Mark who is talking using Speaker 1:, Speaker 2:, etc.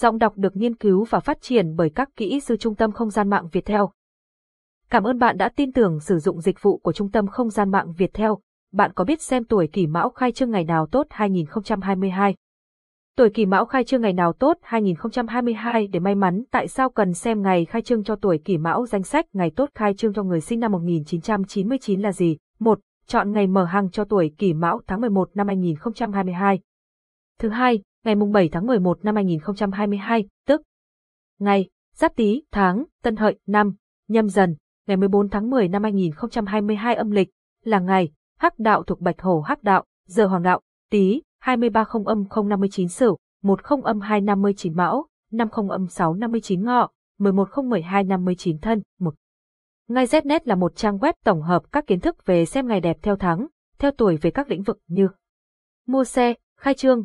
Speaker 1: Giọng đọc được nghiên cứu và phát triển bởi các kỹ sư Trung tâm Không gian mạng Việt Theo. Cảm ơn bạn đã tin tưởng sử dụng dịch vụ của Trung tâm Không gian mạng Việt Theo. Bạn có biết xem tuổi kỷ mão khai trương ngày nào tốt 2022? Tuổi kỷ mão khai trương ngày nào tốt 2022 để may mắn, tại sao cần xem ngày khai trương cho tuổi kỷ mão danh sách ngày tốt khai trương cho người sinh năm 1999 là gì? 1. Chọn ngày mở hàng cho tuổi kỷ mão tháng 11 năm 2022. Thứ hai, ngày mùng 7 tháng 11 năm 2022, tức ngày Giáp Tý, tháng Tân Hợi, năm Nhâm Dần, ngày 14 tháng 10 năm 2022 âm lịch, là ngày Hắc đạo thuộc Bạch Hổ Hắc đạo, giờ Hoàng đạo, Tý, 230 âm 059 Sửu, 10 âm 259 Mão, 50 âm 659 Ngọ, 1112 59 Thân, 1. Ngay Znet là một trang web tổng hợp các kiến thức về xem ngày đẹp theo tháng, theo tuổi về các lĩnh vực như mua xe, khai trương,